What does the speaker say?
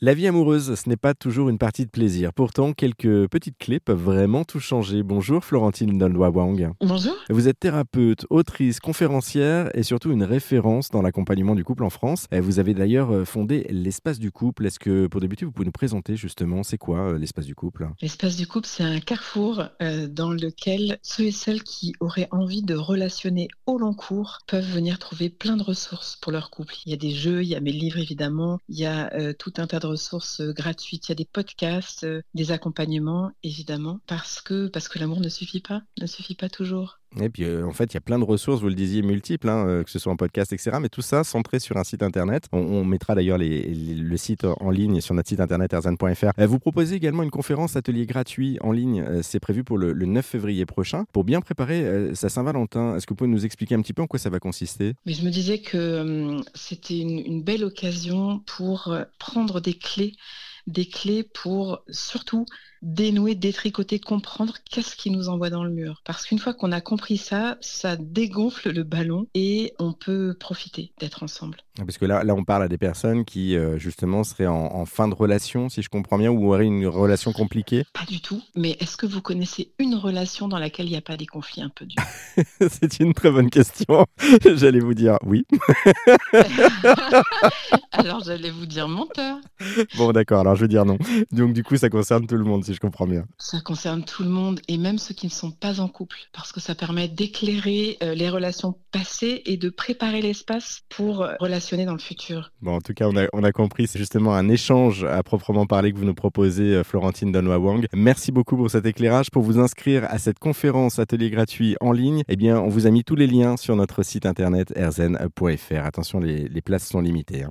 La vie amoureuse, ce n'est pas toujours une partie de plaisir. Pourtant, quelques petites clés peuvent vraiment tout changer. Bonjour Florentine Dondoa Wang. Bonjour. Vous êtes thérapeute, autrice, conférencière et surtout une référence dans l'accompagnement du couple en France. Vous avez d'ailleurs euh, fondé l'espace du couple. Est-ce que pour débuter, vous pouvez nous présenter justement c'est quoi euh, l'espace du couple? L'espace du couple, c'est un carrefour euh, dans lequel ceux et celles qui auraient envie de relationner au long cours peuvent venir trouver plein de ressources pour leur couple. Il y a des jeux, il y a mes livres évidemment, il y a tout un tas de ressources gratuites, il y a des podcasts, euh, des accompagnements évidemment, parce que, parce que l'amour ne suffit pas, ne suffit pas toujours. Et puis euh, en fait, il y a plein de ressources, vous le disiez, multiples, hein, que ce soit en podcast, etc. Mais tout ça centré sur un site internet. On, mettra d'ailleurs le site en ligne sur notre site internet erzan.fr. vous proposez également une conférence atelier gratuit en ligne. C'est prévu pour le, 9 février prochain. Pour bien préparer sa Saint-Valentin, est-ce que vous pouvez nous expliquer un petit peu en quoi ça va consister? Mais je me disais que hum, c'était une, une, belle occasion pour prendre des clés des clés pour surtout dénouer, détricoter, comprendre qu'est-ce qui nous envoie dans le mur. Parce qu'une fois qu'on a compris ça, ça dégonfle le ballon et on peut profiter d'être ensemble. Ah, parce que là, là, on parle à des personnes qui, euh, justement, seraient en, fin de relation, si je comprends bien, ou auraient une relation compliquée. Pas du tout. Mais est-ce que vous connaissez une relation dans laquelle il n'y a pas des conflits un peu durs? C'est une très bonne question. J'allais vous dire oui. alors, j'allais vous dire menteur. Bon, d'accord. Alors, je vais dire non. Donc, du coup, ça concerne tout le monde si je comprends bien. Ça concerne tout le monde et même ceux qui ne sont pas en couple, parce que ça permet d'éclairer euh, les relations passées et de préparer l'espace pour euh, relationner dans le futur. Bon, en tout cas, on a, on a compris, c'est justement un échange à proprement parler que vous nous proposez, euh, Florentine Donwa Wang. Merci beaucoup pour cet éclairage. Pour vous inscrire à cette conférence atelier gratuit en ligne, eh bien, on vous a mis tous les liens sur notre site internet erzen.fr. Attention, les, les places sont limitées. Hein.